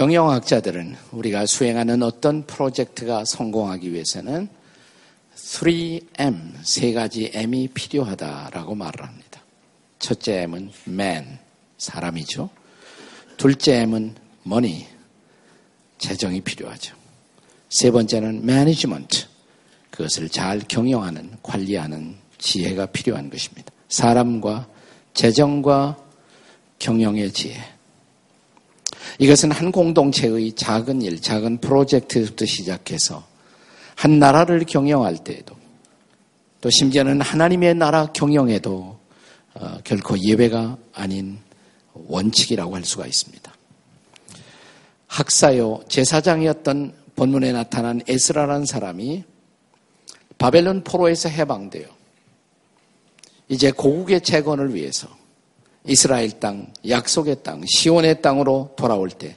경영학자들은 우리가 수행하는 어떤 프로젝트가 성공하기 위해서는 3M, 세 가지 M이 필요하다라고 말을 합니다. 첫째 M은 man, 사람이죠. 둘째 M은 money, 재정이 필요하죠. 세 번째는 management, 그것을 잘 경영하는, 관리하는 지혜가 필요한 것입니다. 사람과 재정과 경영의 지혜. 이것은 한 공동체의 작은 일, 작은 프로젝트부터 시작해서 한 나라를 경영할 때에도 또 심지어는 하나님의 나라 경영에도 어, 결코 예외가 아닌 원칙이라고 할 수가 있습니다. 학사요 제사장이었던 본문에 나타난 에스라라는 사람이 바벨론 포로에서 해방되어 이제 고국의 재건을 위해서 이스라엘 땅, 약속의 땅, 시온의 땅으로 돌아올 때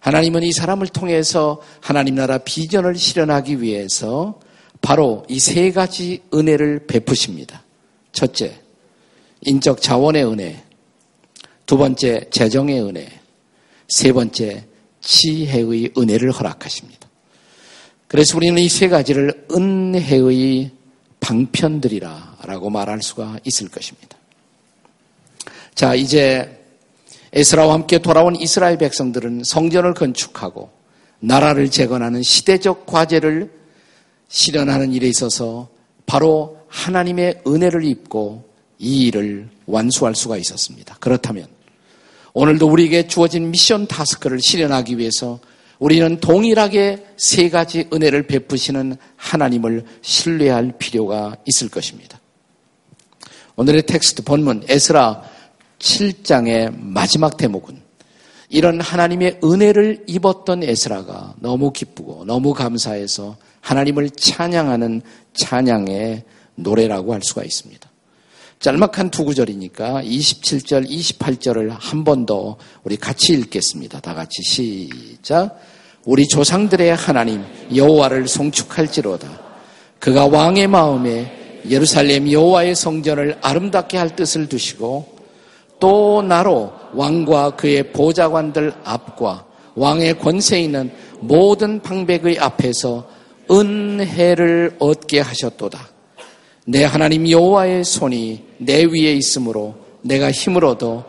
하나님은 이 사람을 통해서 하나님 나라 비전을 실현하기 위해서 바로 이 세 가지 은혜를 베푸십니다. 첫째, 인적 자원의 은혜. 두 번째, 재정의 은혜. 세 번째, 지혜의 은혜를 허락하십니다. 그래서 우리는 이 세 가지를 은혜의 방편들이라 라고 말할 수가 있을 것입니다. 자, 이제 에스라와 함께 돌아온 이스라엘 백성들은 성전을 건축하고 나라를 재건하는 시대적 과제를 실현하는 일에 있어서 바로 하나님의 은혜를 입고 이 일을 완수할 수가 있었습니다. 그렇다면 오늘도 우리에게 주어진 미션 타스크를 실현하기 위해서 우리는 동일하게 세 가지 은혜를 베푸시는 하나님을 신뢰할 필요가 있을 것입니다. 오늘의 텍스트 본문 에스라 7장의 마지막 대목은 이런 하나님의 은혜를 입었던 에스라가 너무 기쁘고 너무 감사해서 하나님을 찬양하는 찬양의 노래라고 할 수가 있습니다. 짤막한 두 구절이니까 27절, 28절을 한 번 더 우리 같이 읽겠습니다. 다 같이 시작. 우리 조상들의 하나님 여호와를 송축할지로다. 그가 왕의 마음에 예루살렘 여호와의 성전을 아름답게 할 뜻을 두시고 또 나로 왕과 그의 보좌관들 앞과 왕의 권세 있는 모든 방백의 앞에서 은혜를 얻게 하셨도다. 내 하나님 여호와의 손이 내 위에 있으므로 내가 힘을 얻어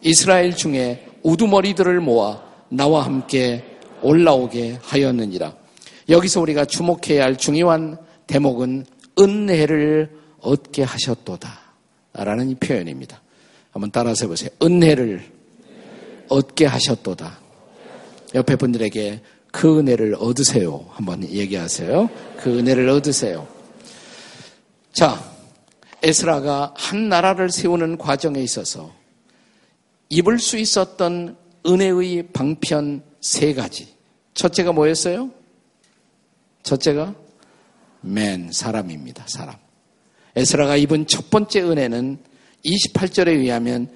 이스라엘 중에 우두머리들을 모아 나와 함께 올라오게 하였느니라. 여기서 우리가 주목해야 할 중요한 대목은 은혜를 얻게 하셨도다. 라는 이 표현입니다. 한번 따라서 해보세요. 은혜를 얻게 하셨도다. 옆에 분들에게 그 은혜를 얻으세요. 한번 얘기하세요. 그 은혜를 얻으세요. 자, 에스라가 한 나라를 세우는 과정에 있어서 입을 수 있었던 은혜의 방편 세 가지. 첫째가 뭐였어요? 첫째가 맨 사람입니다. 사람. 에스라가 입은 첫 번째 은혜는 28절에 의하면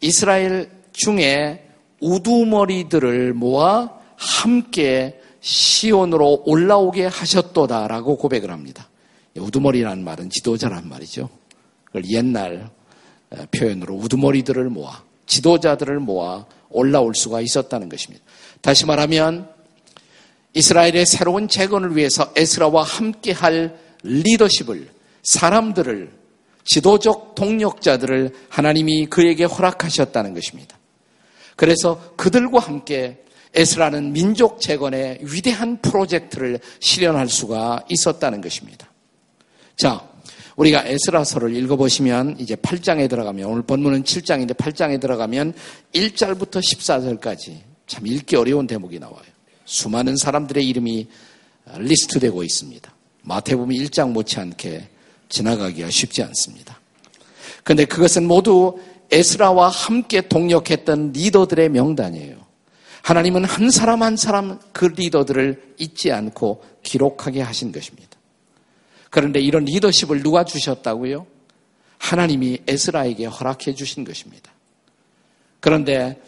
이스라엘 중에 우두머리들을 모아 함께 시온으로 올라오게 하셨도다라고 고백을 합니다. 우두머리라는 말은 지도자란 말이죠. 그걸 옛날 표현으로 우두머리들을 모아 지도자들을 모아 올라올 수가 있었다는 것입니다. 다시 말하면 이스라엘의 새로운 재건을 위해서 에스라와 함께 할 리더십을 사람들을 지도적 동력자들을 하나님이 그에게 허락하셨다는 것입니다. 그래서 그들과 함께 에스라는 민족 재건의 위대한 프로젝트를 실현할 수가 있었다는 것입니다. 자, 우리가 에스라서를 읽어보시면 이제 8장에 들어가면 오늘 본문은 7장인데 8장에 들어가면 1절부터 14절까지 참 읽기 어려운 대목이 나와요. 수많은 사람들의 이름이 리스트되고 있습니다. 마태복음 1장 못지않게 지나가기가 쉽지 않습니다. 그런데 그것은 모두 에스라와 함께 동력했던 리더들의 명단이에요. 하나님은 한 사람 한 사람 그 리더들을 잊지 않고 기록하게 하신 것입니다. 그런데 이런 리더십을 누가 주셨다고요? 하나님이 에스라에게 허락해 주신 것입니다. 그런데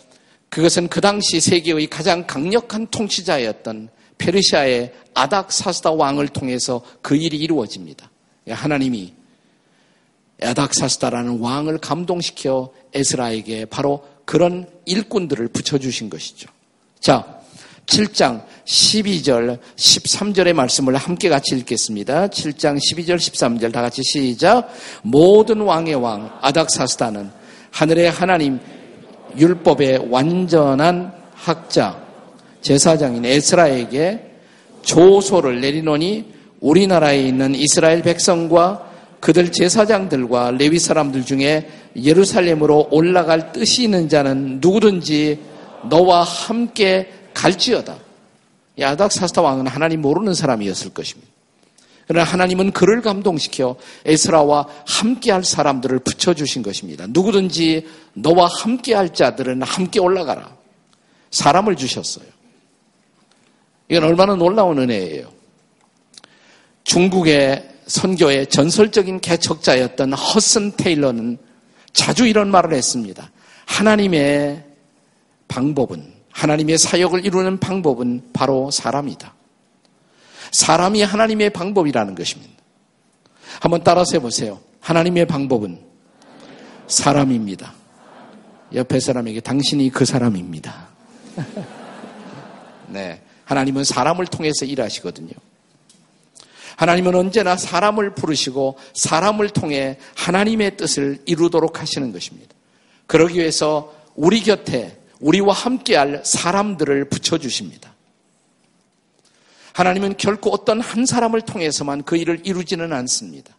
그것은 그 당시 세계의 가장 강력한 통치자였던 페르시아의 아닥사스다 왕을 통해서 그 일이 이루어집니다. 예, 하나님이 야닥사스다라는 왕을 감동시켜 에스라에게 바로 그런 일꾼들을 붙여주신 것이죠. 자, 7장 12절, 13절의 말씀을 함께 같이 읽겠습니다. 7장 12절, 13절 다 같이 시작. 모든 왕의 왕 아닥사스다는 하늘의 하나님 율법의 완전한 학자 제사장인 에스라에게 조소를 내리노니 우리나라에 있는 이스라엘 백성과 그들 제사장들과 레위 사람들 중에 예루살렘으로 올라갈 뜻이 있는 자는 누구든지 너와 함께 갈지어다. 야닥 사스타 왕은 하나님 모르는 사람이었을 것입니다. 그러나 하나님은 그를 감동시켜 에스라와 함께할 사람들을 붙여주신 것입니다. 누구든지 너와 함께할 자들은 함께 올라가라. 사람을 주셨어요. 이건 얼마나 놀라운 은혜예요. 중국의 선교의 전설적인 개척자였던 허슨 테일러는 자주 이런 말을 했습니다. 하나님의 방법은 하나님의 사역을 이루는 방법은 바로 사람이다. 사람이 하나님의 방법이라는 것입니다. 한번 따라서 해보세요. 하나님의 방법은 사람입니다. 옆에 사람에게 당신이 그 사람입니다. 네. 하나님은 사람을 통해서 일하시거든요. 하나님은 언제나 사람을 부르시고 사람을 통해 하나님의 뜻을 이루도록 하시는 것입니다. 그러기 위해서 우리 곁에 우리와 함께할 사람들을 붙여주십니다. 하나님은 결코 어떤 한 사람을 통해서만 그 일을 이루지는 않습니다.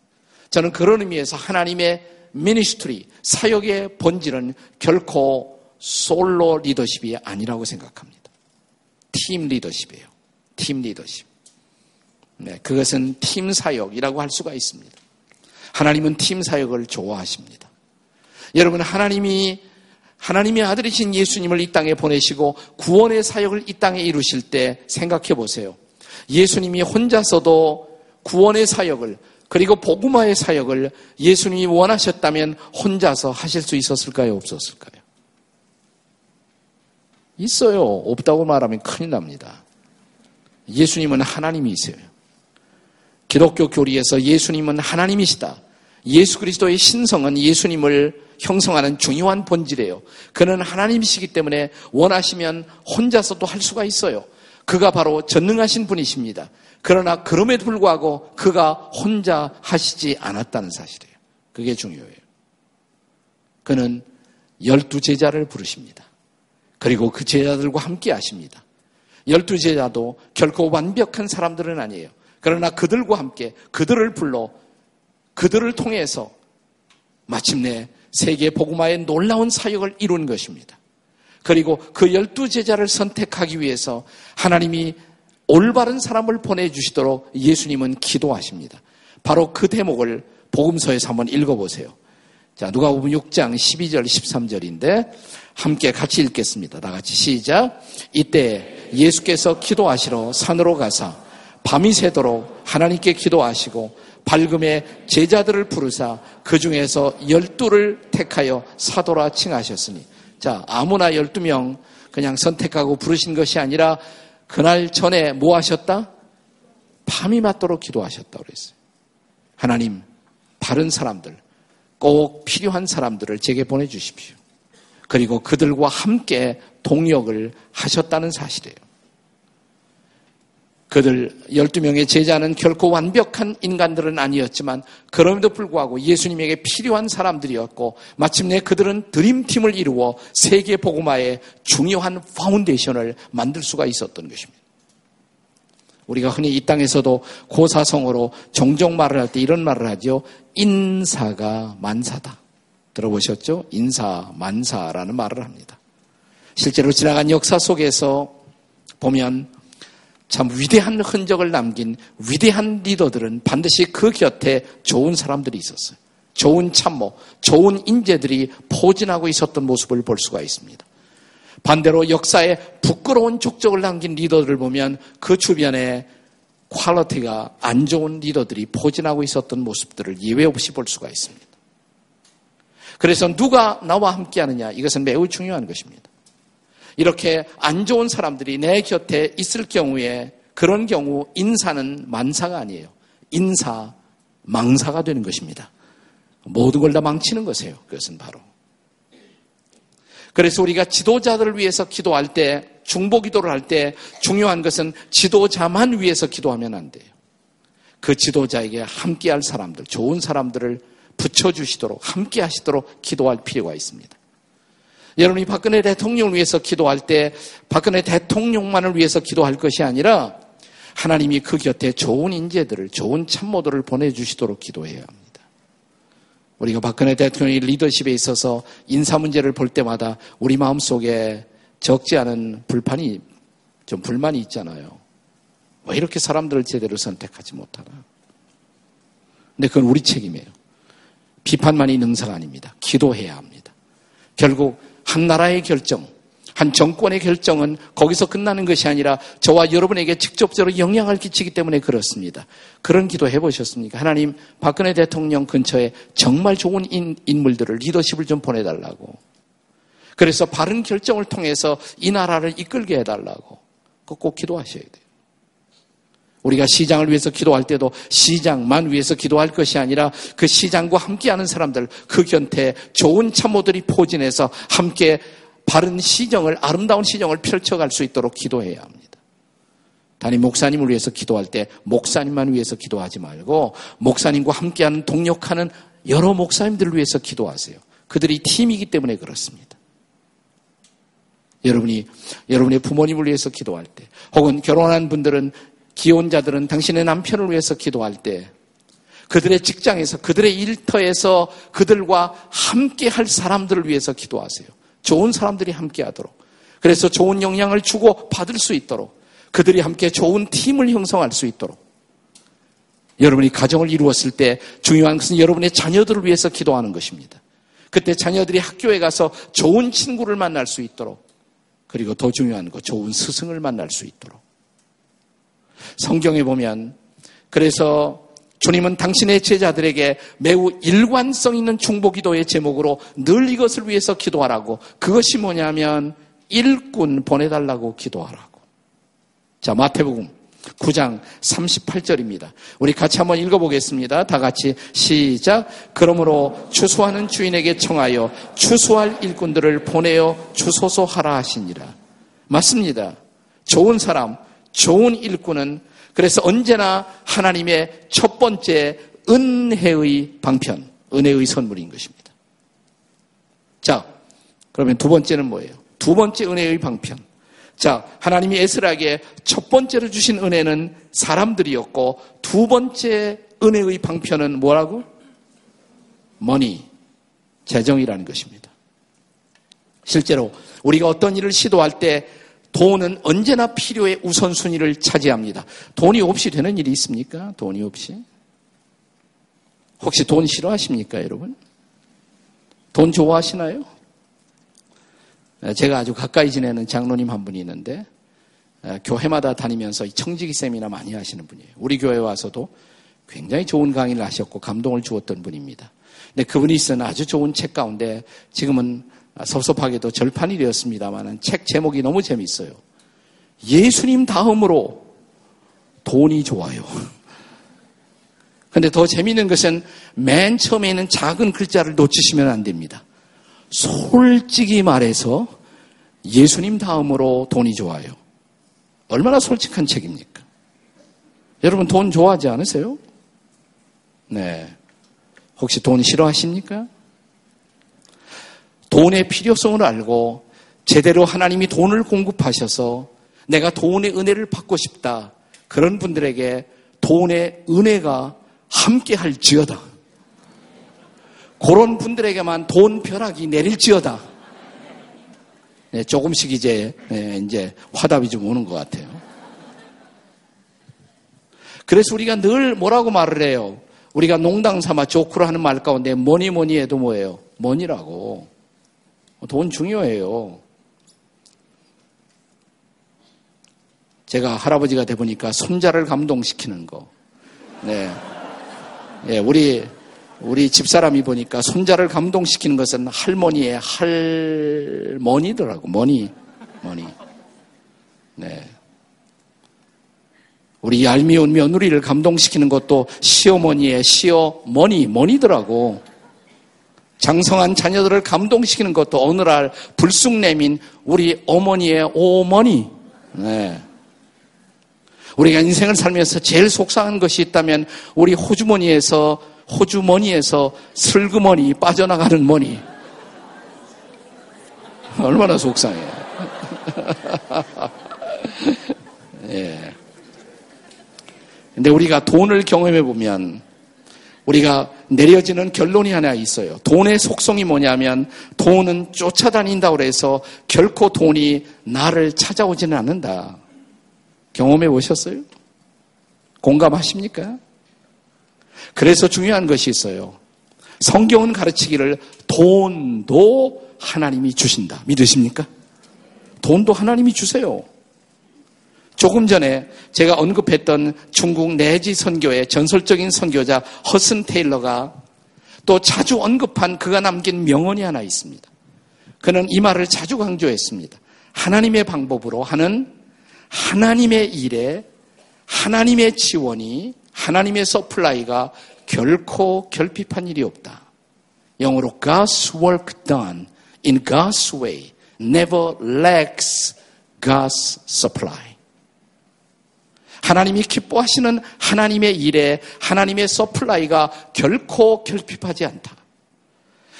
저는 그런 의미에서 하나님의 미니스트리, 사역의 본질은 결코 솔로 리더십이 아니라고 생각합니다. 팀 리더십이에요. 팀 리더십. 네, 그것은 팀 사역이라고 할 수가 있습니다. 하나님은 팀 사역을 좋아하십니다. 여러분, 하나님이 하나님의 아들이신 예수님을 이 땅에 보내시고 구원의 사역을 이 땅에 이루실 때 생각해 보세요. 예수님이 혼자서도 구원의 사역을 그리고 복음화의 사역을 예수님이 원하셨다면 혼자서 하실 수 있었을까요? 없었을까요? 있어요. 없다고 말하면 큰일 납니다. 예수님은 하나님이세요. 기독교 교리에서 예수님은 하나님이시다. 예수 그리스도의 신성은 예수님을 형성하는 중요한 본질이에요. 그는 하나님이시기 때문에 원하시면 혼자서도 할 수가 있어요. 그가 바로 전능하신 분이십니다. 그러나 그럼에도 불구하고 그가 혼자 하시지 않았다는 사실이에요. 그게 중요해요. 그는 열두 제자를 부르십니다. 그리고 그 제자들과 함께 하십니다. 열두 제자도 결코 완벽한 사람들은 아니에요. 그러나 그들과 함께 그들을 불러 그들을 통해서 마침내 세계 복음화의 놀라운 사역을 이룬 것입니다. 그리고 그 열두 제자를 선택하기 위해서 하나님이 올바른 사람을 보내주시도록 예수님은 기도하십니다. 바로 그 대목을 복음서에서 한번 읽어보세요. 자, 누가 보면 6장 12절, 13절인데 함께 같이 읽겠습니다. 다 같이 시작. 이때 예수께서 기도하시러 산으로 가사 밤이 새도록 하나님께 기도하시고 밝음에 제자들을 부르사 그 중에서 열두를 택하여 사도라 칭하셨으니 자 아무나 열두 명 그냥 선택하고 부르신 것이 아니라 그날 전에 뭐 하셨다? 밤이 맞도록 기도하셨다고 그랬어요. 하나님 바른 사람들 꼭 필요한 사람들을 제게 보내주십시오. 그리고 그들과 함께 동역을 하셨다는 사실이에요. 그들 12명의 제자는 결코 완벽한 인간들은 아니었지만 그럼에도 불구하고 예수님에게 필요한 사람들이었고 마침내 그들은 드림팀을 이루어 세계 복음화의 중요한 foundation을 만들 수가 있었던 것입니다. 우리가 흔히 이 땅에서도 고사성어로 종종 말을 할 때 이런 말을 하죠. 인사가 만사다. 들어보셨죠? 인사, 만사라는 말을 합니다. 실제로 지나간 역사 속에서 보면 참 위대한 흔적을 남긴 위대한 리더들은 반드시 그 곁에 좋은 사람들이 있었어요. 좋은 참모, 좋은 인재들이 포진하고 있었던 모습을 볼 수가 있습니다. 반대로 역사에 부끄러운 족적을 남긴 리더들을 보면 그 주변에 퀄러티가 안 좋은 리더들이 포진하고 있었던 모습들을 예외 없이 볼 수가 있습니다. 그래서 누가 나와 함께 하느냐 이것은 매우 중요한 것입니다. 이렇게 안 좋은 사람들이 내 곁에 있을 경우에 그런 경우 인사는 만사가 아니에요. 인사, 망사가 되는 것입니다. 모든 걸 다 망치는 것이에요. 그것은 바로. 그래서 우리가 지도자들을 위해서 기도할 때, 중보 기도를 할 때 중요한 것은 지도자만 위해서 기도하면 안 돼요. 그 지도자에게 함께할 사람들, 좋은 사람들을 붙여주시도록, 함께 하시도록 기도할 필요가 있습니다. 여러분이 박근혜 대통령을 위해서 기도할 때 박근혜 대통령만을 위해서 기도할 것이 아니라 하나님이 그 곁에 좋은 인재들을, 좋은 참모들을 보내주시도록 기도해야 합니다. 우리가 박근혜 대통령의 리더십에 있어서 인사 문제를 볼 때마다 우리 마음 속에 적지 않은 불판이, 좀 불만이 있잖아요. 왜 이렇게 사람들을 제대로 선택하지 못하나? 근데 그건 우리 책임이에요. 비판만이 능사가 아닙니다. 기도해야 합니다. 결국 한 나라의 결정, 한 정권의 결정은 거기서 끝나는 것이 아니라 저와 여러분에게 직접적으로 영향을 끼치기 때문에 그렇습니다. 그런 기도 해보셨습니까? 하나님, 박근혜 대통령 근처에 정말 좋은 인, 물들을 리더십을 좀 보내달라고. 그래서 바른 결정을 통해서 이 나라를 이끌게 해달라고. 꼭 기도하셔야 돼요. 우리가 시장을 위해서 기도할 때도 시장만 위해서 기도할 것이 아니라 그 시장과 함께하는 사람들, 그 곁에 좋은 참모들이 포진해서 함께 바른 시정을, 아름다운 시정을 펼쳐갈 수 있도록 기도해야 합니다. 단임 목사님을 위해서 기도할 때 목사님만 위해서 기도하지 말고 목사님과 함께하는 동력하는 여러 목사님들을 위해서 기도하세요. 그들이 팀이기 때문에 그렇습니다. 여러분이 여러분의 부모님을 위해서 기도할 때 혹은 결혼한 분들은 기혼자들은 당신의 남편을 위해서 기도할 때 그들의 직장에서 그들의 일터에서 그들과 함께 할 사람들을 위해서 기도하세요. 좋은 사람들이 함께 하도록. 그래서 좋은 영향을 주고 받을 수 있도록. 그들이 함께 좋은 팀을 형성할 수 있도록. 여러분이 가정을 이루었을 때 중요한 것은 여러분의 자녀들을 위해서 기도하는 것입니다. 그때 자녀들이 학교에 가서 좋은 친구를 만날 수 있도록. 그리고 더 중요한 거, 좋은 스승을 만날 수 있도록. 성경에 보면, 그래서 주님은 당신의 제자들에게 매우 일관성 있는 중보 기도의 제목으로 늘 이것을 위해서 기도하라고 그것이 뭐냐면 일꾼 보내달라고 기도하라고. 자, 마태복음 9장 38절입니다. 우리 같이 한번 읽어보겠습니다. 다 같이 시작. 그러므로 추수하는 주인에게 청하여 추수할 일꾼들을 보내어 주소서 하라 하시니라. 맞습니다. 좋은 사람, 좋은 일꾼은 그래서 언제나 하나님의 첫 번째 은혜의 방편, 은혜의 선물인 것입니다. 자, 그러면 두 번째는 뭐예요? 두 번째 은혜의 방편. 자, 하나님이 에스라에게 첫 번째로 주신 은혜는 사람들이었고 두 번째 은혜의 방편은 뭐라고? 머니, 재정이라는 것입니다. 실제로 우리가 어떤 일을 시도할 때 돈은 언제나 필요의 우선순위를 차지합니다. 돈이 없이 되는 일이 있습니까? 돈이 없이? 혹시 돈 싫어하십니까, 여러분? 돈 좋아하시나요? 제가 아주 가까이 지내는 장로님 한 분이 있는데, 교회마다 다니면서 청지기 세미나 많이 하시는 분이에요. 우리 교회 와서도 굉장히 좋은 강의를 하셨고 감동을 주었던 분입니다. 근데 그분이 쓴 아주 좋은 책 가운데 지금은 아, 섭섭하게도 절판이 되었습니다만 책 제목이 너무 재밌어요. 예수님 다음으로 돈이 좋아요. 근데 더 재미있는 것은 맨 처음에 있는 작은 글자를 놓치시면 안 됩니다. 솔직히 말해서 예수님 다음으로 돈이 좋아요. 얼마나 솔직한 책입니까? 여러분 돈 좋아하지 않으세요? 네. 혹시 돈 싫어하십니까? 돈의 필요성을 알고 제대로 하나님이 돈을 공급하셔서 내가 돈의 은혜를 받고 싶다. 그런 분들에게 돈의 은혜가 함께 할지어다. 그런 분들에게만 돈 벼락이 내릴지어다. 네, 조금씩 이제, 네, 이제 화답이 좀 오는 것 같아요. 그래서 우리가 늘 뭐라고 말을 해요? 우리가 농당 삼아 조크를 하는 말 가운데 뭐니 뭐니 해도 뭐예요? 뭐니라고. 돈 중요해요. 제가 할아버지가 돼 보니까 손자를 감동시키는 거. 네. 예, 우리 우리 집사람이 보니까 손자를 감동시키는 것은 할머니의 할머니더라고. 머니. 머니. 네. 우리 얄미운 며느리를 감동시키는 것도 시어머니의 시어머니, 머니더라고. 장성한 자녀들을 감동시키는 것도 오늘날 불쑥내민 우리 어머니의 오머니. 네. 우리가 인생을 살면서 제일 속상한 것이 있다면 우리 호주머니에서 호주머니에서 슬그머니 빠져나가는 머니. 얼마나 속상해요. 예. 근데 우리가 돈을 경험해 보면 우리가 내려지는 결론이 하나 있어요. 돈의 속성이 뭐냐면 돈은 쫓아다닌다고 해서 결코 돈이 나를 찾아오지는 않는다. 경험해 보셨어요? 공감하십니까? 그래서 중요한 것이 있어요. 성경은 가르치기를 돈도 하나님이 주신다. 믿으십니까? 돈도 하나님이 주세요. 조금 전에 제가 언급했던 중국 내지 선교의 전설적인 선교자 허슨 테일러가 또 자주 언급한 그가 남긴 명언이 하나 있습니다. 그는 이 말을 자주 강조했습니다. 하나님의 방법으로 하는 하나님의 일에 하나님의 지원이 하나님의 서플라이가 결코 결핍한 일이 없다. 영어로 God's work done in God's way never lacks God's supply. 하나님이 기뻐하시는 하나님의 일에 하나님의 서플라이가 결코 결핍하지 않다.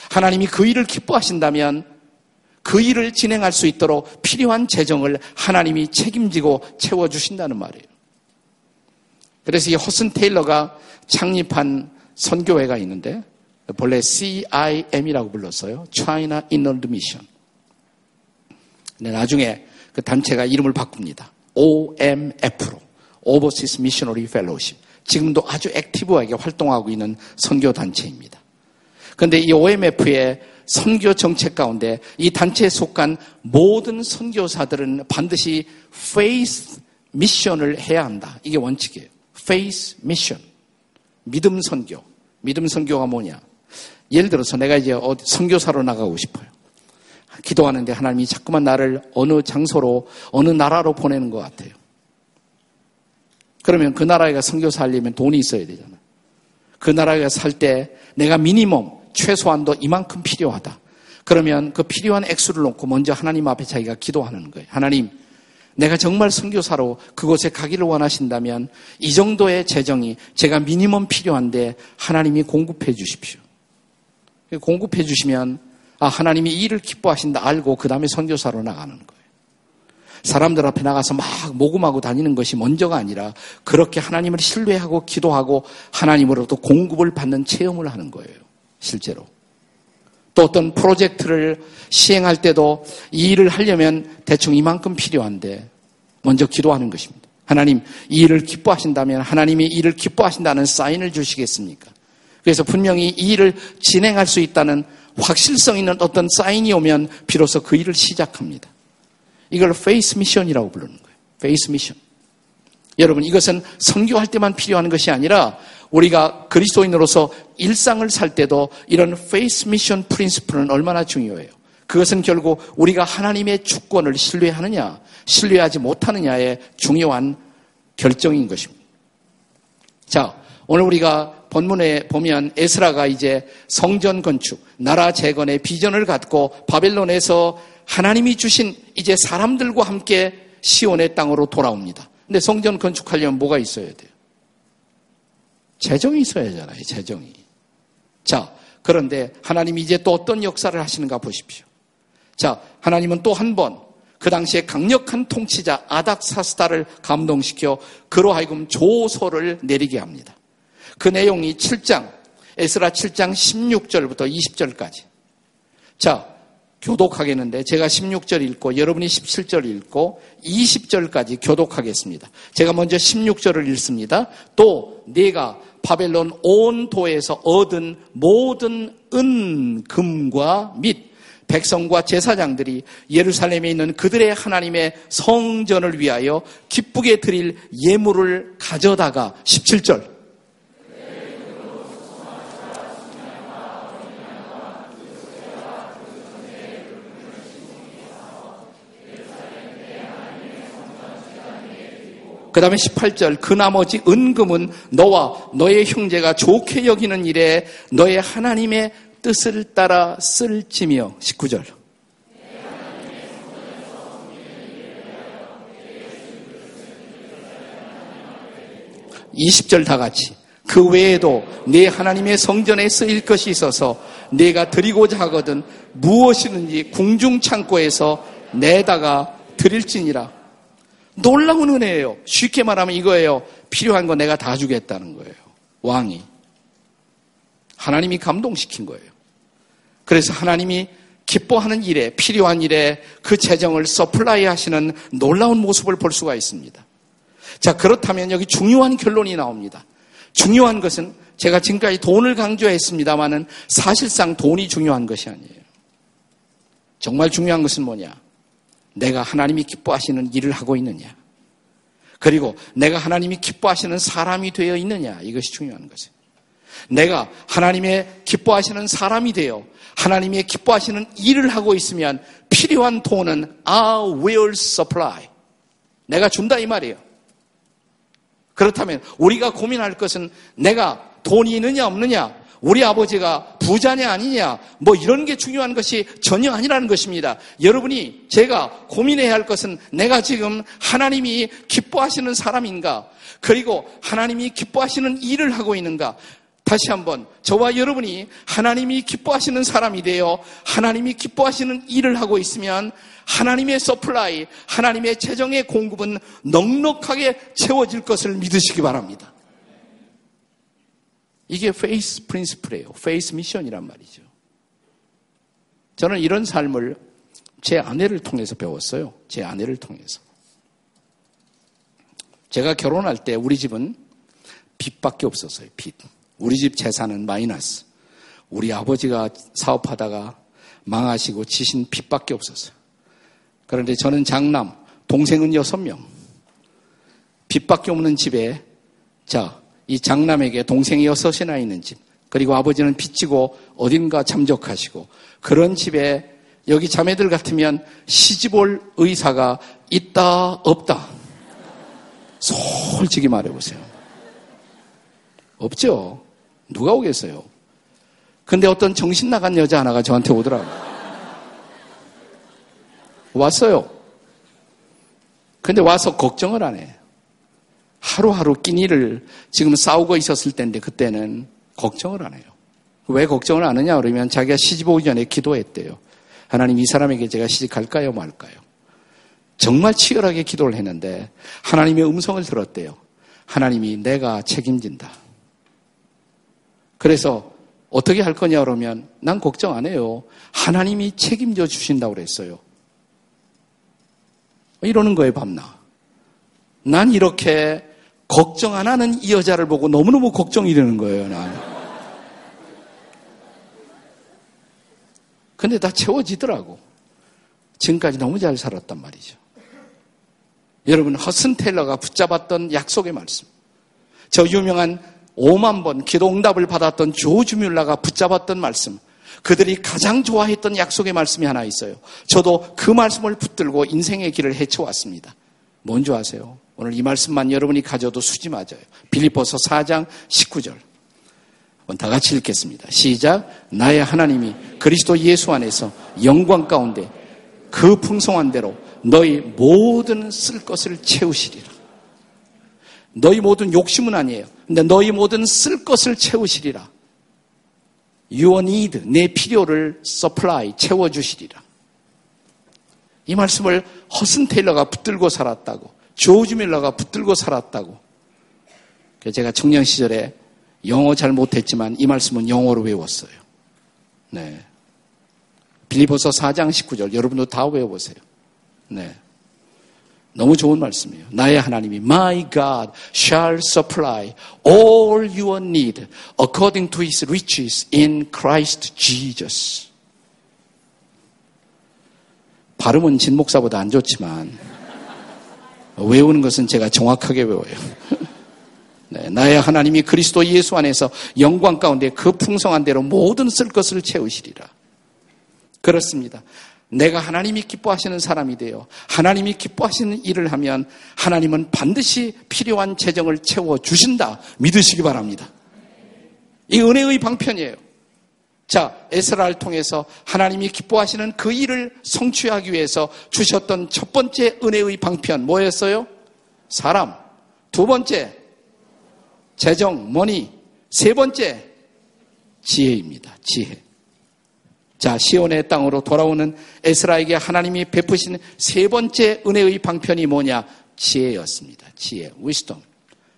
하나님이 그 일을 기뻐하신다면 그 일을 진행할 수 있도록 필요한 재정을 하나님이 책임지고 채워주신다는 말이에요. 그래서 이 허슨 테일러가 창립한 선교회가 있는데 본래 CIM이라고 불렀어요. China Inward Mission. 근데 나중에 그 단체가 이름을 바꿉니다. OMF로. Overseas Missionary Fellowship. 지금도 아주 액티브하게 활동하고 있는 선교 단체입니다. 그런데 이 OMF의 선교 정책 가운데 이 단체에 속한 모든 선교사들은 반드시 faith 미션을 해야 한다. 이게 원칙이에요. faith mission. 믿음 선교. 믿음 선교가 뭐냐? 예를 들어서 내가 이제 선교사로 나가고 싶어요. 기도하는데 하나님이 자꾸만 나를 어느 장소로, 어느 나라로 보내는 것 같아요. 그러면 그 나라에 선교사 하려면 돈이 있어야 되잖아. 그 나라에 살때 내가 미니멈, 최소한도 이만큼 필요하다. 그러면 그 필요한 액수를 놓고 먼저 하나님 앞에 자기가 기도하는 거예요. 하나님, 내가 정말 선교사로 그곳에 가기를 원하신다면 이 정도의 재정이 제가 미니멈 필요한데 하나님이 공급해 주십시오. 공급해 주시면 아 하나님이 일을 기뻐하신다 알고 그 다음에 선교사로 나가는 거예요. 사람들 앞에 나가서 막 모금하고 다니는 것이 먼저가 아니라 그렇게 하나님을 신뢰하고 기도하고 하나님으로부터 공급을 받는 체험을 하는 거예요. 실제로. 또 어떤 프로젝트를 시행할 때도 이 일을 하려면 대충 이만큼 필요한데 먼저 기도하는 것입니다. 하나님, 이 일을 기뻐하신다면 하나님이 이 일을 기뻐하신다는 사인을 주시겠습니까? 그래서 분명히 이 일을 진행할 수 있다는 확실성 있는 어떤 사인이 오면 비로소 그 일을 시작합니다. 이걸 faith mission이라고 부르는 거예요. Faith mission. 여러분, 이것은 선교할 때만 필요한 것이 아니라 우리가 그리스도인으로서 일상을 살 때도 이런 faith mission principle은 얼마나 중요해요. 그것은 결국 우리가 하나님의 주권을 신뢰하느냐, 신뢰하지 못하느냐의 중요한 결정인 것입니다. 자, 오늘 우리가 본문에 보면 에스라가 이제 성전 건축, 나라 재건의 비전을 갖고 바벨론에서 하나님이 주신 이제 사람들과 함께 시온의 땅으로 돌아옵니다. 근데 성전 건축하려면 뭐가 있어야 돼요? 재정이 있어야 하잖아요, 재정이. 자, 그런데 하나님이 이제 또 어떤 역사를 하시는가 보십시오. 자, 하나님은 또 한 번, 그 당시에 강력한 통치자 아닥사스다를 감동시켜 그로 하여금 조소를 내리게 합니다. 그 내용이 7장, 에스라 7장 16절부터 20절까지. 자, 교독하겠는데 제가 16절 읽고 여러분이 17절 읽고 20절까지 교독하겠습니다. 제가 먼저 16절을 읽습니다. 또 네가 바벨론 온 도에서 얻은 모든 은, 금과 및 백성과 제사장들이 예루살렘에 있는 그들의 하나님의 성전을 위하여 기쁘게 드릴 예물을 가져다가 17절 그 다음에 18절, 그 나머지 은금은 너와 너의 형제가 좋게 여기는 일에 너의 하나님의 뜻을 따라 쓸지며 19절. 20절 다 같이 그 외에도 내 하나님의 성전에 쓰일 것이 있어서 내가 드리고자 하거든 무엇이든지 궁중 창고에서 내다가 드릴지니라. 놀라운 은혜예요. 쉽게 말하면 이거예요. 필요한 거 내가 다 주겠다는 거예요. 왕이. 하나님이 감동시킨 거예요. 그래서 하나님이 기뻐하는 일에, 필요한 일에 그 재정을 서플라이 하시는 놀라운 모습을 볼 수가 있습니다. 자, 그렇다면 여기 중요한 결론이 나옵니다. 중요한 것은 제가 지금까지 돈을 강조했습니다만은 사실상 돈이 중요한 것이 아니에요. 정말 중요한 것은 뭐냐? 내가 하나님이 기뻐하시는 일을 하고 있느냐. 그리고 내가 하나님이 기뻐하시는 사람이 되어 있느냐. 이것이 중요한 것이에요. 내가 하나님의 기뻐하시는 사람이 되어 하나님의 기뻐하시는 일을 하고 있으면 필요한 돈은 I will supply. 내가 준다 이 말이에요. 그렇다면 우리가 고민할 것은 내가 돈이 있느냐 없느냐 우리 아버지가 부자냐 아니냐 뭐 이런 게 중요한 것이 전혀 아니라는 것입니다. 여러분이 제가 고민해야 할 것은 내가 지금 하나님이 기뻐하시는 사람인가 그리고 하나님이 기뻐하시는 일을 하고 있는가 다시 한번 저와 여러분이 하나님이 기뻐하시는 사람이 되어 하나님이 기뻐하시는 일을 하고 있으면 하나님의 supply, 하나님의 재정의 공급은 넉넉하게 채워질 것을 믿으시기 바랍니다. 이게 faith principle이에요. Faith mission이란 말이죠. 저는 이런 삶을 제 아내를 통해서 배웠어요. 제 아내를 통해서. 제가 결혼할 때 우리 집은 빚밖에 없었어요. 빚. 우리 집 재산은 마이너스. 우리 아버지가 사업하다가 망하시고 지신 빚밖에 없었어요. 그런데 저는 장남, 동생은 여섯 명. 빚밖에 없는 집에, 자, 이 장남에게 동생이 여섯이나 있는 집, 그리고 아버지는 빚지고 어딘가 잠적하시고, 그런 집에 여기 자매들 같으면 시집 올 의사가 있다, 없다. 솔직히 말해보세요. 없죠? 누가 오겠어요? 근데 어떤 정신 나간 여자 하나가 저한테 오더라고요. 왔어요. 근데 와서 걱정을 안 해. 하루하루 끼니를 지금 싸우고 있었을 때인데 그때는 걱정을 안 해요. 왜 걱정을 안 하냐 그러면 자기가 시집 오기 전에 기도했대요. 하나님 이 사람에게 제가 시집 갈까요 말까요? 정말 치열하게 기도를 했는데 하나님의 음성을 들었대요. 하나님이 내가 책임진다. 그래서 어떻게 할 거냐 그러면 난 걱정 안 해요. 하나님이 책임져 주신다고 그랬어요. 이러는 거예요, 밤나. 난 이렇게 걱정 안 하는 이 여자를 보고 너무너무 걱정이 되는 거예요, 난. 근데 다 채워지더라고. 지금까지 너무 잘 살았단 말이죠. 여러분, 허슨 테일러가 붙잡았던 약속의 말씀. 저 유명한 5만 번 기도 응답을 받았던 조주 뮬라가 붙잡았던 말씀. 그들이 가장 좋아했던 약속의 말씀이 하나 있어요. 저도 그 말씀을 붙들고 인생의 길을 헤쳐왔습니다. 뭔지 아세요? 오늘 이 말씀만 여러분이 가져도 수지 맞아요. 빌리포서 4장 19절. 다 같이 읽겠습니다. 시작. 나의 하나님이 그리스도 예수 안에서 영광 가운데 그 풍성한 대로 너희 모든 쓸 것을 채우시리라. 너희 모든 욕심은 아니에요. 근데 너희 모든 쓸 것을 채우시리라. Your need, 내 필요를 supply, 채워주시리라. 이 말씀을 허슨 테일러가 붙들고 살았다고, 조지 밀러가 붙들고 살았다고. 제가 청년 시절에 영어 잘 못했지만 이 말씀은 영어로 외웠어요. 네. 빌리보서 4장 19절 여러분도 다 외워보세요. 네. 너무 좋은 말씀이에요. 나의 하나님이 My God shall supply all your need according to his riches in Christ Jesus. 발음은 진 목사보다 안 좋지만 외우는 것은 제가 정확하게 외워요. 네, 나의 하나님이 그리스도 예수 안에서 영광 가운데 그 풍성한 대로 모든 쓸 것을 채우시리라. 그렇습니다. 내가 하나님이 기뻐하시는 사람이 되어 하나님이 기뻐하시는 일을 하면 하나님은 반드시 필요한 재정을 채워 주신다. 믿으시기 바랍니다. 이 은혜의 방편이에요. 자, 에스라를 통해서 하나님이 기뻐하시는 그 일을 성취하기 위해서 주셨던 첫 번째 은혜의 방편 뭐였어요? 사람. 두 번째, 재정, 머니. 세 번째, 지혜입니다. 지혜. 자, 시온의 땅으로 돌아오는 에스라에게 하나님이 베푸신 세 번째 은혜의 방편이 뭐냐? 지혜였습니다. 지혜, wisdom.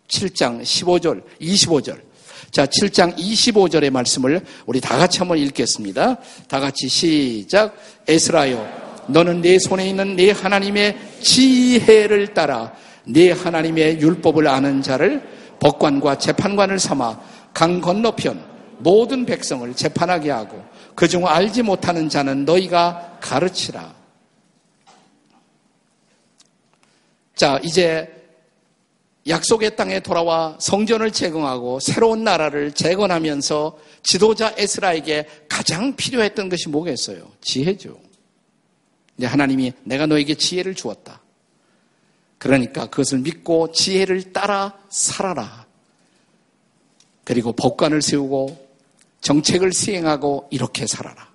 7장 15절, 25절. 자, 7장 25절의 말씀을 우리 다 같이 한번 읽겠습니다. 다 같이 시작. 에스라요, 너는 내 손에 있는 내 하나님의 지혜를 따라 내 하나님의 율법을 아는 자를 법관과 재판관을 삼아 강 건너편 모든 백성을 재판하게 하고 그중 알지 못하는 자는 너희가 가르치라. 자, 이제 약속의 땅에 돌아와 성전을 재건하고 새로운 나라를 재건하면서 지도자 에스라에게 가장 필요했던 것이 뭐겠어요? 지혜죠. 근데 하나님이 내가 너에게 지혜를 주었다. 그러니까 그것을 믿고 지혜를 따라 살아라. 그리고 법관을 세우고 정책을 시행하고 이렇게 살아라.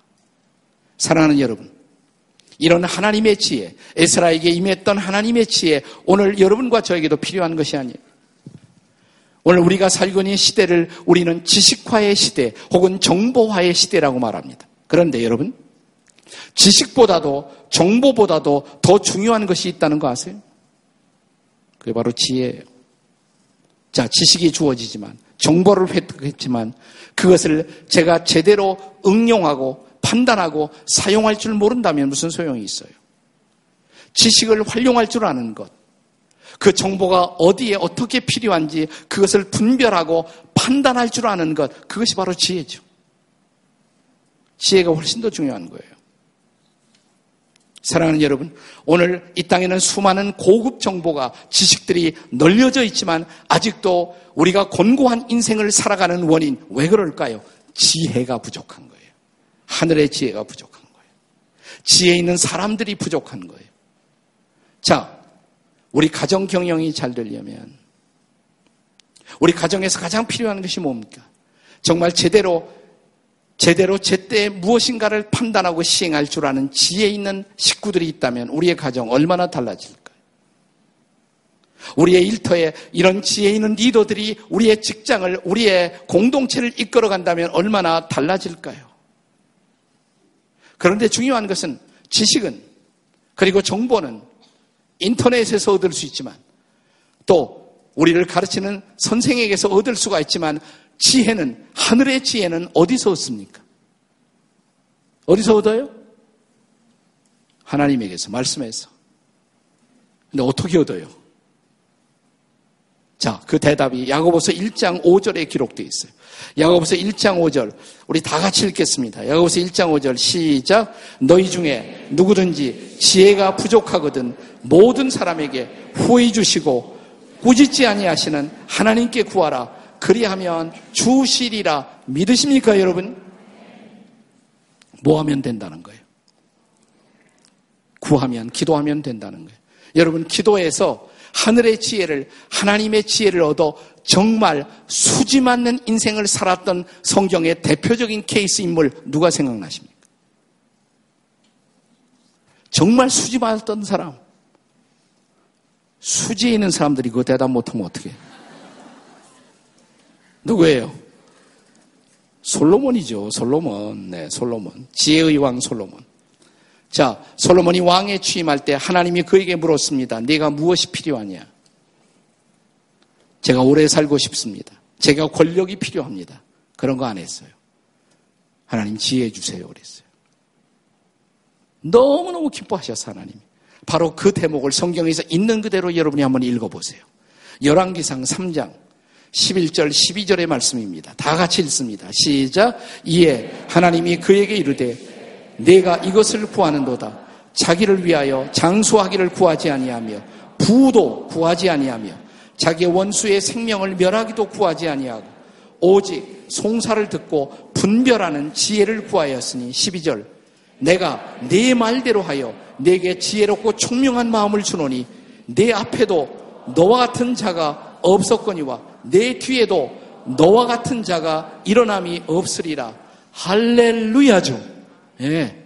사랑하는 여러분, 이런 하나님의 지혜, 에스라에게 임했던 하나님의 지혜, 오늘 여러분과 저에게도 필요한 것이 아니에요. 오늘 우리가 살고 있는 시대를 우리는 지식화의 시대 혹은 정보화의 시대라고 말합니다. 그런데 여러분, 지식보다도 정보보다도 더 중요한 것이 있다는 거 아세요? 그게 바로 지혜예요. 자, 지식이 주어지지만, 정보를 획득했지만, 그것을 제가 제대로 응용하고 판단하고 사용할 줄 모른다면 무슨 소용이 있어요? 지식을 활용할 줄 아는 것. 그 정보가 어디에 어떻게 필요한지 그것을 분별하고 판단할 줄 아는 것. 그것이 바로 지혜죠. 지혜가 훨씬 더 중요한 거예요. 사랑하는 여러분, 오늘 이 땅에는 수많은 고급 정보가 지식들이 널려져 있지만 아직도 우리가 곤고한 인생을 살아가는 원인 왜 그럴까요? 지혜가 부족한 거예요. 하늘의 지혜가 부족한 거예요. 지혜 있는 사람들이 부족한 거예요. 자, 우리 가정 경영이 잘 되려면 우리 가정에서 가장 필요한 것이 뭡니까? 정말 제대로 제대로 제때 무엇인가를 판단하고 시행할 줄 아는 지혜 있는 식구들이 있다면 우리의 가정 얼마나 달라질까요? 우리의 일터에 이런 지혜 있는 리더들이 우리의 직장을, 우리의 공동체를 이끌어 간다면 얼마나 달라질까요? 그런데 중요한 것은 지식은 그리고 정보는 인터넷에서 얻을 수 있지만 또 우리를 가르치는 선생에게서 얻을 수가 있지만 지혜는 하늘의 지혜는 어디서 얻습니까? 어디서 얻어요? 하나님에게서 말씀해서. 근데 어떻게 얻어요? 자, 그 대답이 야고보서 1장 5절에 기록되어 있어요. 야고보서 1장 5절 우리 다 같이 읽겠습니다. 야고보서 1장 5절 시작 너희 중에 누구든지 지혜가 부족하거든 모든 사람에게 후회 주시고 꾸짖지 아니하시는 하나님께 구하라 그리하면 주시리라 믿으십니까 여러분? 뭐 하면 된다는 거예요? 구하면 기도하면 된다는 거예요. 여러분 기도해서 하늘의 지혜를 하나님의 지혜를 얻어 정말 수지 맞는 인생을 살았던 성경의 대표적인 케이스 인물 누가 생각나십니까? 정말 수지 맞았던 사람. 수지에 있는 사람들이 그 대답 못하면 어떻게 해요? 누구예요? 솔로몬이죠. 솔로몬. 네, 솔로몬. 지혜의 왕 솔로몬. 자, 솔로몬이 왕에 취임할 때 하나님이 그에게 물었습니다. 네가 무엇이 필요하냐? 제가 오래 살고 싶습니다. 제가 권력이 필요합니다. 그런 거 안 했어요. 하나님 지혜 주세요. 그랬어요. 너무너무 기뻐하셨어, 하나님. 바로 그 대목을 성경에서 있는 그대로 여러분이 한번 읽어보세요. 열왕기상 3장 11절, 12절의 말씀입니다. 다 같이 읽습니다. 시작. 이에 하나님이 그에게 이르되 내가 이것을 구하는도다. 자기를 위하여 장수하기를 구하지 아니하며 부도 구하지 아니하며 자기의 원수의 생명을 멸하기도 구하지 아니하고 오직 송사를 듣고 분별하는 지혜를 구하였으니 12절 내가 네 말대로 하여 내게 지혜롭고 총명한 마음을 주노니 내 앞에도 너와 같은 자가 없었거니와 내 뒤에도 너와 같은 자가 일어남이 없으리라 할렐루야죠. 예.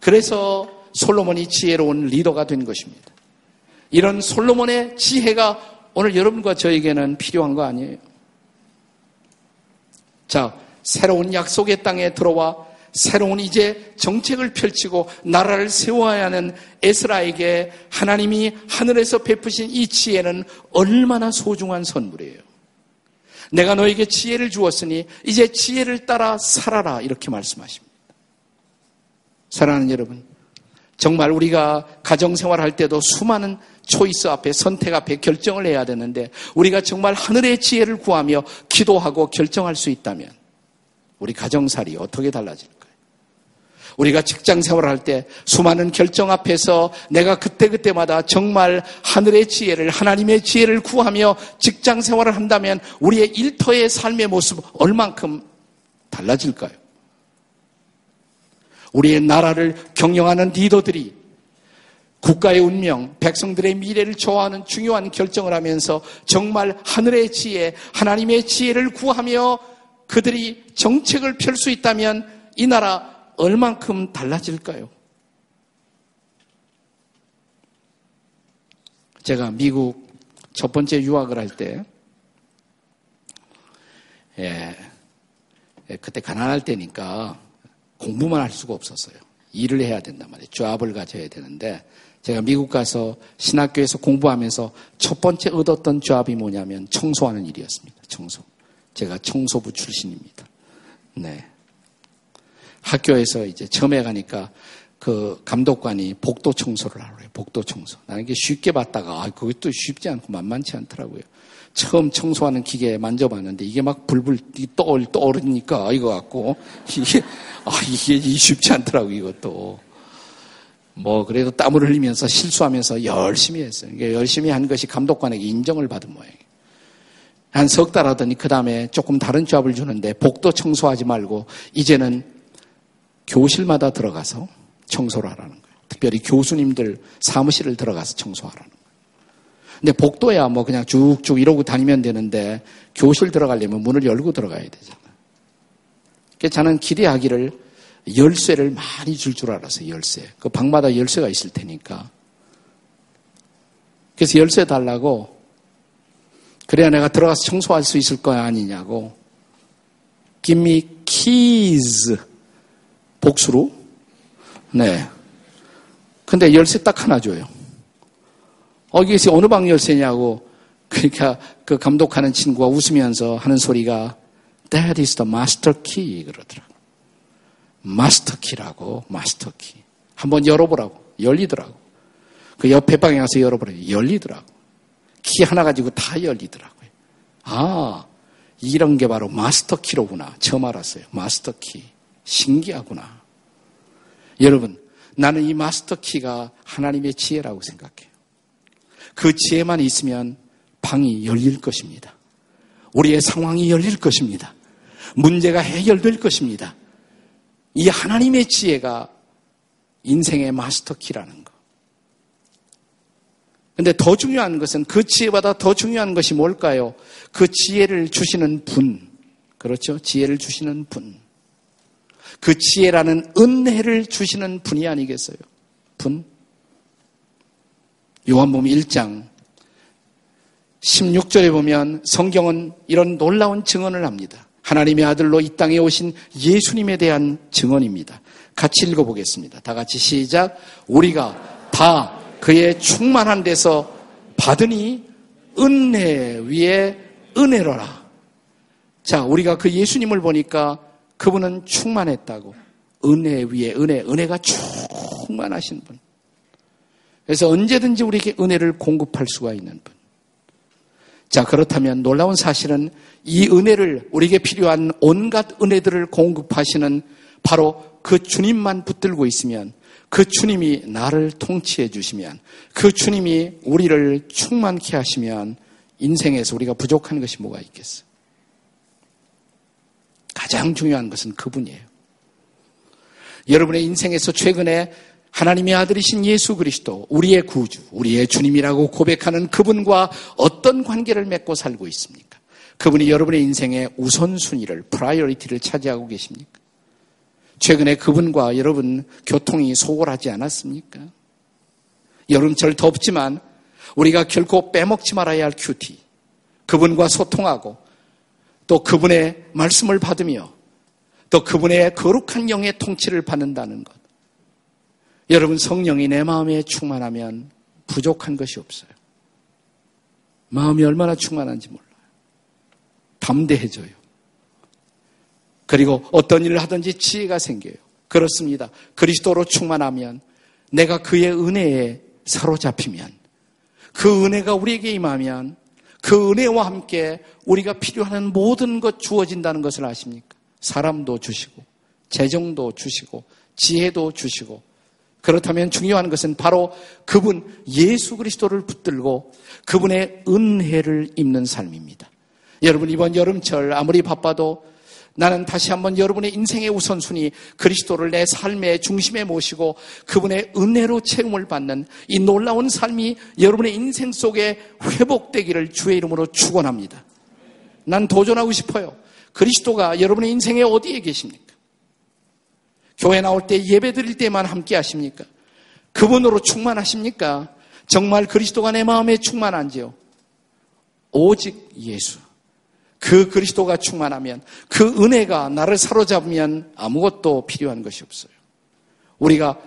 그래서 솔로몬이 지혜로운 리더가 된 것입니다. 이런 솔로몬의 지혜가 오늘 여러분과 저에게는 필요한 거 아니에요. 자, 새로운 약속의 땅에 들어와 새로운 이제 정책을 펼치고 나라를 세워야 하는 에스라에게 하나님이 하늘에서 베푸신 이 지혜는 얼마나 소중한 선물이에요. 내가 너에게 지혜를 주었으니 이제 지혜를 따라 살아라 이렇게 말씀하십니다. 사랑하는 여러분, 정말 우리가 가정생활 할 때도 수많은 초이스 앞에 선택 앞에 결정을 해야 되는데 우리가 정말 하늘의 지혜를 구하며 기도하고 결정할 수 있다면 우리 가정살이 어떻게 달라질까요? 우리가 직장 생활을 할때 수많은 결정 앞에서 내가 그때그때마다 정말 하늘의 지혜를, 하나님의 지혜를 구하며 직장 생활을 한다면 우리의 일터의 삶의 모습 얼만큼 달라질까요? 우리의 나라를 경영하는 리더들이 국가의 운명, 백성들의 미래를 좋아하는 중요한 결정을 하면서 정말 하늘의 지혜, 하나님의 지혜를 구하며 그들이 정책을 펼 수 있다면 이 나라 얼만큼 달라질까요? 제가 미국 첫 번째 유학을 할 때, 예, 예, 그때 가난할 때니까 공부만 할 수가 없었어요. 일을 해야 된단 말이에요. 조합을 가져야 되는데, 제가 미국 가서 신학교에서 공부하면서 첫 번째 얻었던 조합이 뭐냐면 청소하는 일이었습니다. 청소. 제가 청소부 출신입니다. 네. 학교에서 이제 처음에 가니까 그 감독관이 복도 청소를 하래요. 복도 청소. 나는 이게 쉽게 봤다가 아, 그것도 쉽지 않고 만만치 않더라고요. 처음 청소하는 기계 만져봤는데 이게 막 불불 떠올 떠오르니까 이거 갖고 이게 아 이게 쉽지 않더라고 이것도. 뭐 그래도 땀을 흘리면서 실수하면서 열심히 했어요. 열심히 한 것이 감독관에게 인정을 받은 모양이에요. 한 석 달 하더니 그 다음에 조금 다른 조합을 주는데 복도 청소하지 말고 이제는 교실마다 들어가서 청소를 하라는 거예요. 특별히 교수님들 사무실을 들어가서 청소하라는 거예요. 근데 복도야 뭐 그냥 쭉쭉 이러고 다니면 되는데 교실 들어가려면 문을 열고 들어가야 되잖아. 그래서 저는 기대하기를 열쇠를 많이 줄줄 알았어요, 열쇠. 그 방마다 열쇠가 있을 테니까. 그래서 열쇠 달라고 그래야 내가 들어가서 청소할 수 있을 거야 아니냐고. Give me keys. 복수로? 네. 근데 열쇠 딱 하나 줘요. 어, 이게 어느 방 열쇠냐고. 그러니까 그 감독하는 친구가 웃으면서 하는 소리가 That is the master key 그러더라고. 마스터 키라고 마스터 키. 한번 열어보라고 열리더라고. 그 옆에 방에 가서 열어보라고 열리더라고. 키 하나 가지고 다 열리더라고요. 아 이런 게 바로 마스터 키로구나. 처음 알았어요. 마스터 키. 신기하구나. 여러분, 나는 이 마스터 키가 하나님의 지혜라고 생각해요. 그 지혜만 있으면 방이 열릴 것입니다. 우리의 상황이 열릴 것입니다. 문제가 해결될 것입니다. 이 하나님의 지혜가 인생의 마스터 키라는 거. 근데 더 중요한 것은 그 지혜보다 더 중요한 것이 뭘까요? 그 지혜를 주시는 분. 그렇죠? 지혜를 주시는 분. 그 지혜라는 은혜를 주시는 분이 아니겠어요? 분? 요한복음 1장 16절에 보면 성경은 이런 놀라운 증언을 합니다. 하나님의 아들로 이 땅에 오신 예수님에 대한 증언입니다. 같이 읽어보겠습니다. 다 같이 시작. 우리가 다 그의 충만한 데서 받으니 은혜 위에 은혜로라. 자, 우리가 그 예수님을 보니까 그분은 충만했다고. 은혜 위에 은혜, 은혜가 충만하신 분. 그래서 언제든지 우리에게 은혜를 공급할 수가 있는 분. 자, 그렇다면 놀라운 사실은 이 은혜를 우리에게 필요한 온갖 은혜들을 공급하시는 바로 그 주님만 붙들고 있으면 그 주님이 나를 통치해 주시면 그 주님이 우리를 충만케 하시면 인생에서 우리가 부족한 것이 뭐가 있겠어? 가장 중요한 것은 그분이에요. 여러분의 인생에서 최근에 하나님의 아들이신 예수 그리스도, 우리의 구주, 우리의 주님이라고 고백하는 그분과 어떤 관계를 맺고 살고 있습니까? 그분이 여러분의 인생의 우선순위를, priority를 차지하고 계십니까? 최근에 그분과 여러분 교통이 소홀하지 않았습니까? 여름철 덥지만 우리가 결코 빼먹지 말아야 할 큐티. 그분과 소통하고 또 그분의 말씀을 받으며 또 그분의 거룩한 영의 통치를 받는다는 것. 여러분 성령이 내 마음에 충만하면 부족한 것이 없어요. 마음이 얼마나 충만한지 몰라요. 담대해져요. 그리고 어떤 일을 하든지 지혜가 생겨요. 그렇습니다. 그리스도로 충만하면 내가 그의 은혜에 사로잡히면 그 은혜가 우리에게 임하면 그 은혜와 함께 우리가 필요한 모든 것 주어진다는 것을 아십니까? 사람도 주시고 재정도 주시고 지혜도 주시고 그렇다면 중요한 것은 바로 그분 예수 그리스도를 붙들고 그분의 은혜를 입는 삶입니다. 여러분 이번 여름철 아무리 바빠도 나는 다시 한번 여러분의 인생의 우선순위 그리스도를 내 삶의 중심에 모시고 그분의 은혜로 체험을 받는 이 놀라운 삶이 여러분의 인생 속에 회복되기를 주의 이름으로 축원합니다. 난 도전하고 싶어요. 그리스도가 여러분의 인생에 어디에 계십니까? 교회 나올 때 예배 드릴 때만 함께 하십니까? 그분으로 충만하십니까? 정말 그리스도가 내 마음에 충만한지요? 오직 예수. 그 그리스도가 충만하면 그 은혜가 나를 사로잡으면 아무것도 필요한 것이 없어요. 우리가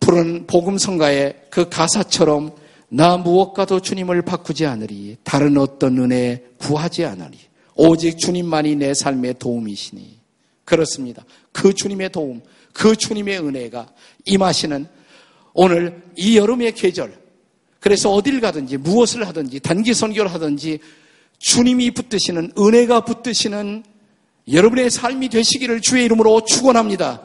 푸른 복음성가의 그 가사처럼 나 무엇과도 주님을 바꾸지 않으리 다른 어떤 은혜 구하지 않으리 오직 주님만이 내 삶의 도움이시니 그렇습니다. 그 주님의 도움, 그 주님의 은혜가 임하시는 오늘 이 여름의 계절 그래서 어딜 가든지 무엇을 하든지 단기 선교를 하든지 주님이 붙드시는 은혜가 붙드시는 여러분의 삶이 되시기를 주의 이름으로 축원합니다.